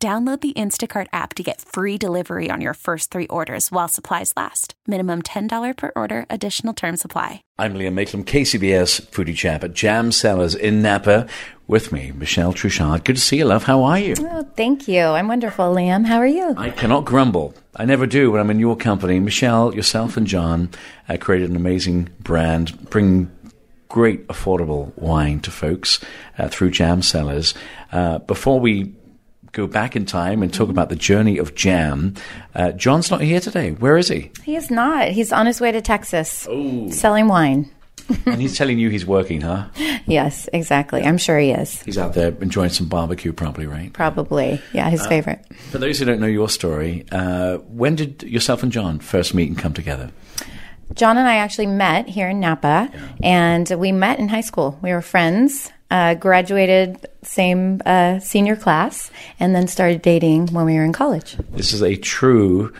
Download the Instacart app to get free delivery on your first three orders while supplies last. Minimum $10 per order, additional term supply. I'm Liam Maitland, KCBS Foodie Chap at Jam Cellars in Napa. With me, Michelle Truchard. Good to see you, love. How are you? Oh, thank you. I'm wonderful, Liam. How are you? I cannot grumble. I never do when I'm in your company. Michelle, yourself, and John uh, created an amazing brand, bring great affordable wine to folks uh, through Jam Cellars. Uh, before we go back in time and talk about the journey of jam. Uh, John's not here today. Where is he? He is not. He's on his way to Texas Oh. selling wine. and he's telling you he's working, huh? Yes, exactly. I'm sure he is. He's out there enjoying some barbecue, probably, right? Probably. Yeah, his favorite. For those who don't know your story, uh, when did yourself and John first meet and come together? John and I actually met here in Napa, and we met in high school. We were friends, uh, graduated same uh, senior class, and then started dating when we were in college. This is a true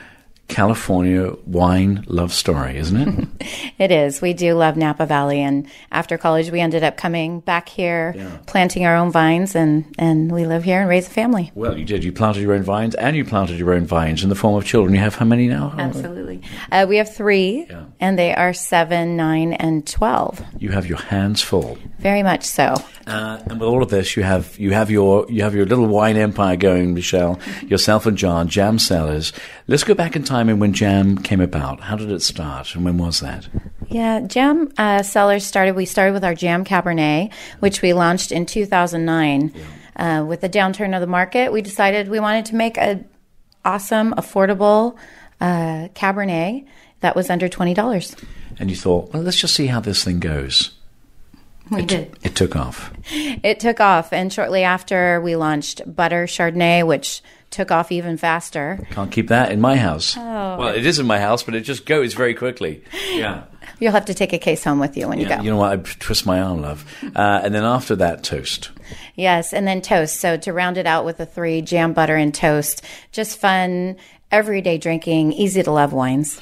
California wine love story, isn't it? It is. We do love Napa Valley, and after college, we ended up coming back here, planting our own vines, and, and we live here and raise a family. well, you did. You planted your own vines, and you planted your own vines in the form of children. You have how many now? Absolutely. Uh, we have three, Yeah. and they are seven, nine, and 12. You have your hands full. Very much so. Uh, and with all of this, you have you have your you have your little wine empire going, Michelle. Yourself and John, Jam Cellars. Let's go back in time and when Jam came about. How did it start, and when was that? Yeah, Jam uh, Cellars started, we started with our Jam Cabernet, which we launched in 2009. Uh, with the downturn of the market, we decided we wanted to make a awesome, affordable uh, Cabernet that was under $20. And you thought, well, let's just see how this thing goes. We it, did. It took off. It took off, and shortly after, we launched Butter Chardonnay, which took off even faster. Can't keep that in my house. Well, it is in my house, but it just goes very quickly. Yeah. You'll have to take a case home with you when you go. you know what? I twist my arm, love. Uh, and then after that, toast. Yes, and then toast. So to round it out with the three jam, butter, and toast, just fun, everyday drinking, easy to love wines.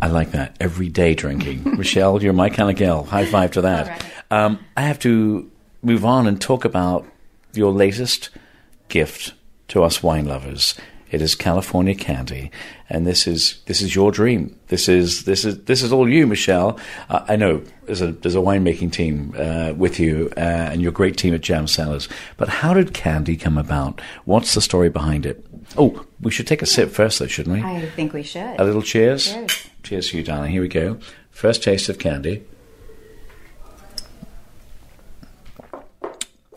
I like that. Everyday drinking. Michelle, you're my kind of gal. High five to that. Um, I have to move on and talk about your latest gift to us wine lovers. It is California candy, and this is this is your dream. This is this is this is all you, Michelle. Uh, I know there's a there's a winemaking team uh, with you, uh, and your great team at Jam Cellars. But how did candy come about? What's the story behind it? Oh, we should take a sip first, though, shouldn't we? I think we should. A little cheers. Cheers. Cheers to you, darling. Here we go. First taste of candy.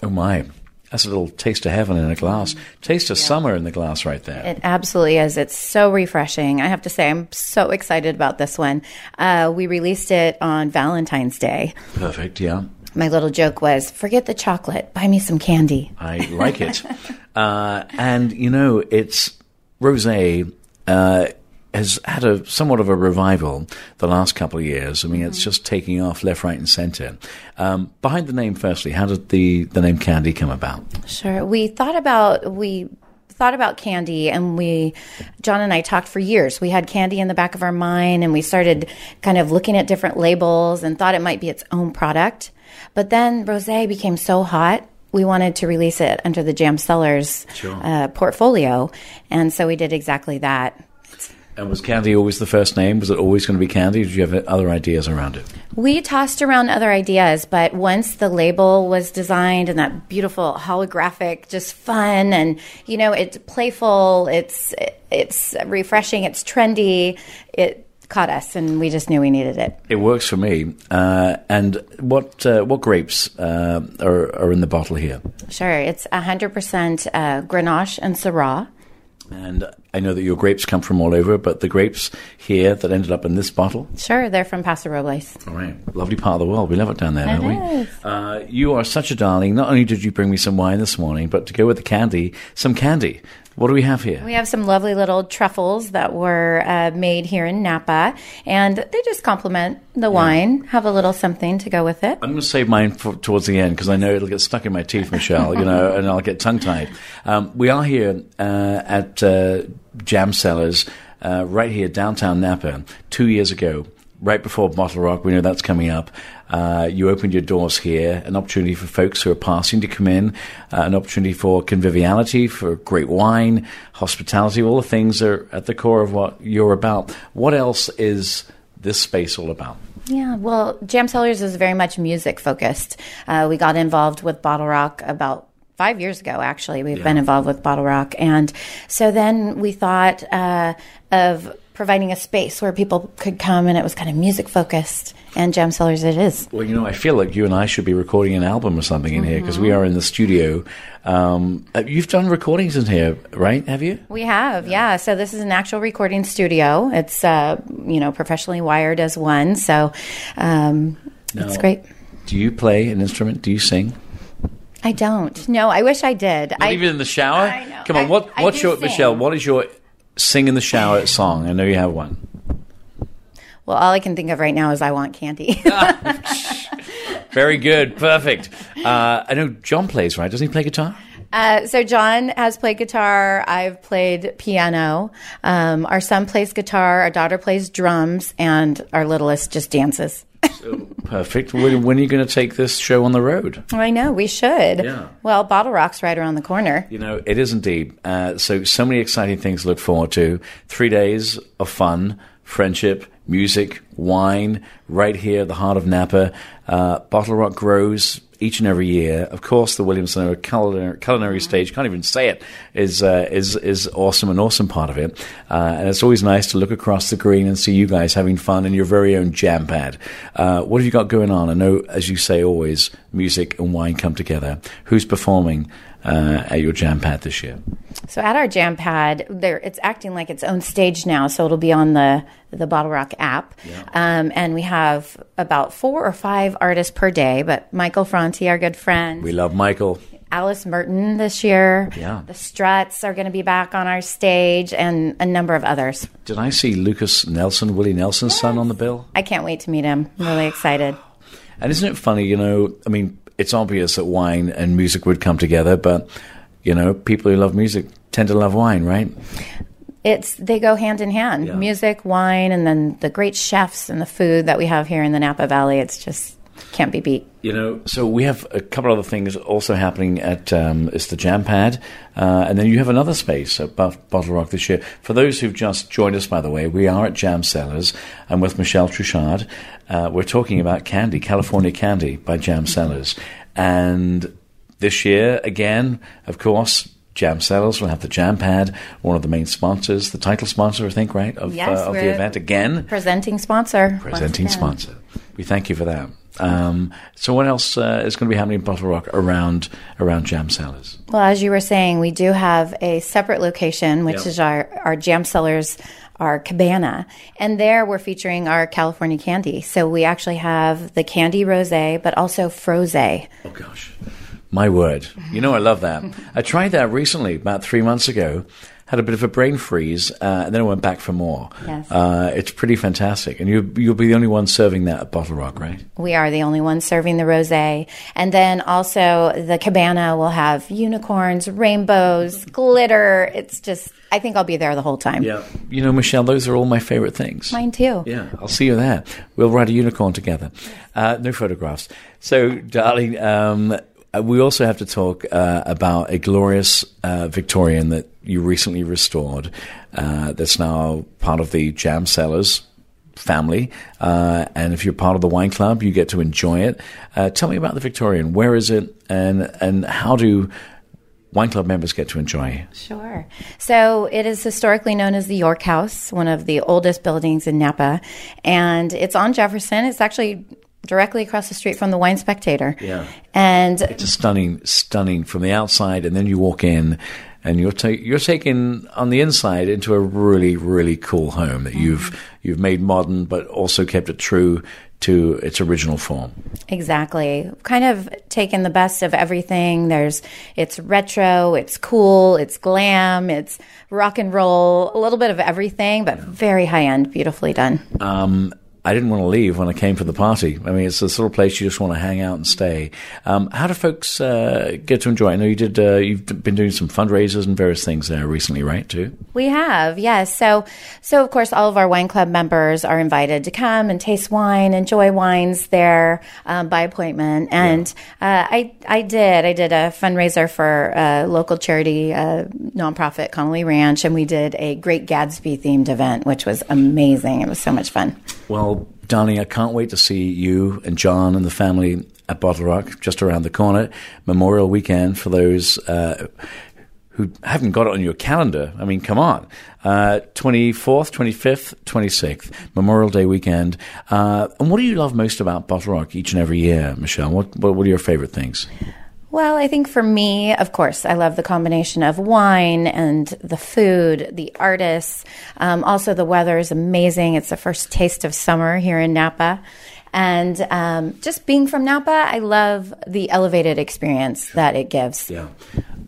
Oh my. That's a little taste of heaven in a glass. Taste of summer in the glass right there. It absolutely is. It's so refreshing. I have to say, I'm so excited about this one. Uh, we released it on Valentine's Day. Perfect, yeah. My little joke was forget the chocolate, buy me some candy. I like it. uh, and, you know, it's rose uh, has had a somewhat of a revival the last couple of years. I mean, it's just taking off left, right, and center. Um, behind the name, firstly, how did the, the name Candy come about? Sure. We thought about we thought about candy and we John and I talked for years. We had candy in the back of our mind and we started kind of looking at different labels and thought it might be its own product. But then rosé became so hot we wanted to release it under the Jam Cellars uh, portfolio, and so we did exactly that. And was Candy always the first name? Was it always going to be Candy? Did you have other ideas around it? We tossed around other ideas, but once the label was designed and that beautiful holographic, just fun and you know, it's playful, it's it's refreshing, it's trendy, it caught us, and we just knew we needed it. It works for me. Uh, and what uh, what grapes uh, are, are in the bottle here? Sure, it's hundred percent uh, Grenache and Syrah. And I know that your grapes come from all over, but the grapes here that ended up in this bottle, Sure, they're from Paso Robles. all right, lovely part of the world. We love it down there, don't we? Uh, you are such a darling. Not only did you bring me some wine this morning, but to go with the candy, some candy. What do we have here? We have some lovely little truffles that were uh, made here in Napa, and they just complement the wine. Have a little something to go with it. I'm going to save mine for, towards the end because I know it'll get stuck in my teeth, Michelle. You know, and I'll get tongue tied. Um, we are here uh, at uh, Jam Cellars, uh, right here downtown Napa, two years ago. Right before Bottle Rock, we know that's coming up. Uh, you opened your doors here, an opportunity for folks who are passing to come in, uh, an opportunity for conviviality, for great wine, hospitality, all the things are at the core of what you're about. What else is this space all about? Yeah, well, Jam Cellars is very much music focused. Uh, we got involved with Bottle Rock about five years ago, actually. We've yeah. been involved with Bottle Rock. And so then we thought uh, of providing a space where people could come and it was kind of music focused and jam cellars it is well you know i feel like you and i should be recording an album or something in mm-hmm. here because we are in the studio um, uh, you've done recordings in here right have you we have yeah so this is an actual recording studio it's uh, you know professionally wired as one so um, now, it's great do you play an instrument do you sing I don't. No, I wish I did. Not I, even in the shower. I know. Come on, what? I, what's your sing. Michelle? What is your sing in the shower song? I know you have one. Well, all I can think of right now is I want candy. Very good. Perfect. Uh, I know John plays, right? Doesn't he play guitar? Uh, so John has played guitar. I've played piano. Um, our son plays guitar. Our daughter plays drums, and our littlest just dances. So, perfect. When, when, are you going to take this show on the road? I know we should. Yeah. Well, Bottle Rock's right around the corner. You know, it is indeed. Uh, so, so many exciting things to look forward to. Three days of fun, friendship, music, wine, right here, at the heart of Napa. Uh, Bottle Rock grows each and every year. Of course, the Williamson culinary, culinary stage, can't even say it, is, uh, is, is awesome, an awesome part of it. Uh, and it's always nice to look across the green and see you guys having fun in your very own jam pad. Uh, what have you got going on? I know, as you say always, music and wine come together. Who's performing? Uh, at your jam pad this year? So at our jam pad, there it's acting like its own stage now. So it'll be on the the Bottle Rock app, yeah. um, and we have about four or five artists per day. But Michael Franti, our good friend, we love Michael. Alice Merton this year. Yeah. The Struts are going to be back on our stage and a number of others. Did I see Lukas Nelson, Willie Nelson's yes. son, on the bill? I can't wait to meet him. I'm really excited. And isn't it funny, you know, I mean, it's obvious that wine and music would come together, but you know, people who love music tend to love wine, right? It's they go hand in hand. Yeah. Music, wine, and then the great chefs and the food that we have here in the Napa Valley. It's just can't be beat. You know, so we have a couple other things also happening at um, it's the Jam Pad, uh, and then you have another space at Bottle Rock this year. For those who've just joined us, by the way, we are at Jam Cellars. I'm with Michelle Truchard. Uh, we're talking about candy, California Candy by Jam Cellars, and this year again, of course, Jam Cellars will have the Jam Pad, one of the main sponsors, the title sponsor, I think, right, of, yes, uh, of the event again. Presenting sponsor. Presenting sponsor. We thank you for that. Um, so, what else uh, is going to be happening in Bottle Rock around around Jam Cellars? Well, as you were saying, we do have a separate location, which yep. is our our Jam Cellars our cabana. And there we're featuring our California candy. So we actually have the candy rose, but also frosé. Oh, gosh. My word. You know, I love that. I tried that recently, about three months ago had a bit of a brain freeze, uh, and then I went back for more. Yes. Uh, it's pretty fantastic. And you, you'll be the only one serving that at Bottle Rock, right? We are the only ones serving the rosé. And then also the cabana will have unicorns, rainbows, glitter. It's just, I think I'll be there the whole time. Yeah. You know, Michelle, those are all my favorite things. Mine too. Yeah. I'll see you there. We'll ride a unicorn together. Uh, no photographs. So, darling, um, uh, we also have to talk uh, about a glorious uh, Victorian that you recently restored. Uh, that's now part of the Jam Cellars family. Uh, and if you're part of the wine club, you get to enjoy it. Uh, tell me about the Victorian. Where is it, and and how do wine club members get to enjoy? Sure. So it is historically known as the York House, one of the oldest buildings in Napa, and it's on Jefferson. It's actually directly across the street from the Wine Spectator. Yeah. And it's a stunning, stunning from the outside, and then you walk in. And you're ta- you're taking on the inside into a really really cool home that you've you've made modern, but also kept it true to its original form. Exactly. Kind of taken the best of everything. There's it's retro, it's cool, it's glam, it's rock and roll, a little bit of everything, but very high end, beautifully done. Um, I didn't want to leave when I came for the party. I mean, it's the sort of place you just want to hang out and stay. Um, how do folks uh, get to enjoy? I know you did. Uh, you've been doing some fundraisers and various things there recently, right? Too. We have, yes. So, so of course, all of our wine club members are invited to come and taste wine, enjoy wines there um, by appointment. And yeah. uh, I, I did. I did a fundraiser for a local charity, uh, nonprofit, Connolly Ranch, and we did a Great Gatsby themed event, which was amazing. It was so much fun. Well, darling, I can't wait to see you and John and the family at Bottle Rock just around the corner. Memorial weekend for those uh, who haven't got it on your calendar. I mean, come on. Uh, 24th, 25th, 26th, Memorial Day weekend. Uh, and what do you love most about Bottle Rock each and every year, Michelle? What, what, what are your favorite things? Well, I think for me, of course, I love the combination of wine and the food, the artists. Um, also, the weather is amazing. It's the first taste of summer here in Napa. And um, just being from Napa, I love the elevated experience that it gives. Yeah.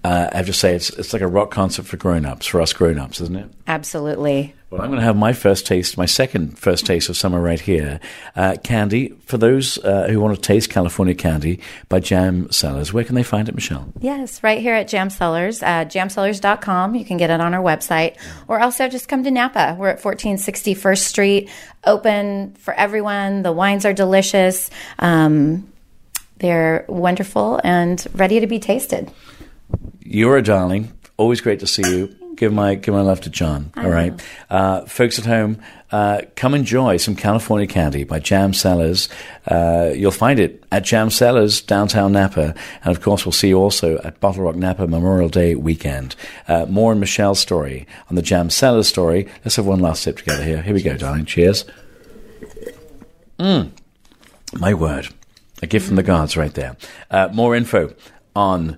Uh, I have to say, it's, it's like a rock concert for grown ups, for us grown ups, isn't it? Absolutely. Well, I'm going to have my first taste, my second first taste of summer right here. Uh, candy, for those uh, who want to taste California candy by Jam Cellars, where can they find it, Michelle? Yes, right here at Jam Cellars, uh, jamcellars.com. You can get it on our website. Or also just come to Napa. We're at 1460 First Street, open for everyone. The wines are delicious. Um, they're wonderful and ready to be tasted. You're a darling. Always great to see you give my give my love to John. all right, uh, folks at home, uh, come enjoy some California candy by Jam Cellars. Uh, you'll find it at Jam Cellars downtown Napa, and of course, we'll see you also at Bottle Rock Napa Memorial Day weekend. Uh, more on Michelle's story on the Jam Cellars story. Let's have one last sip together here. Here we go, darling. Cheers. Mm. My word, a gift from the gods, right there. Uh, more info on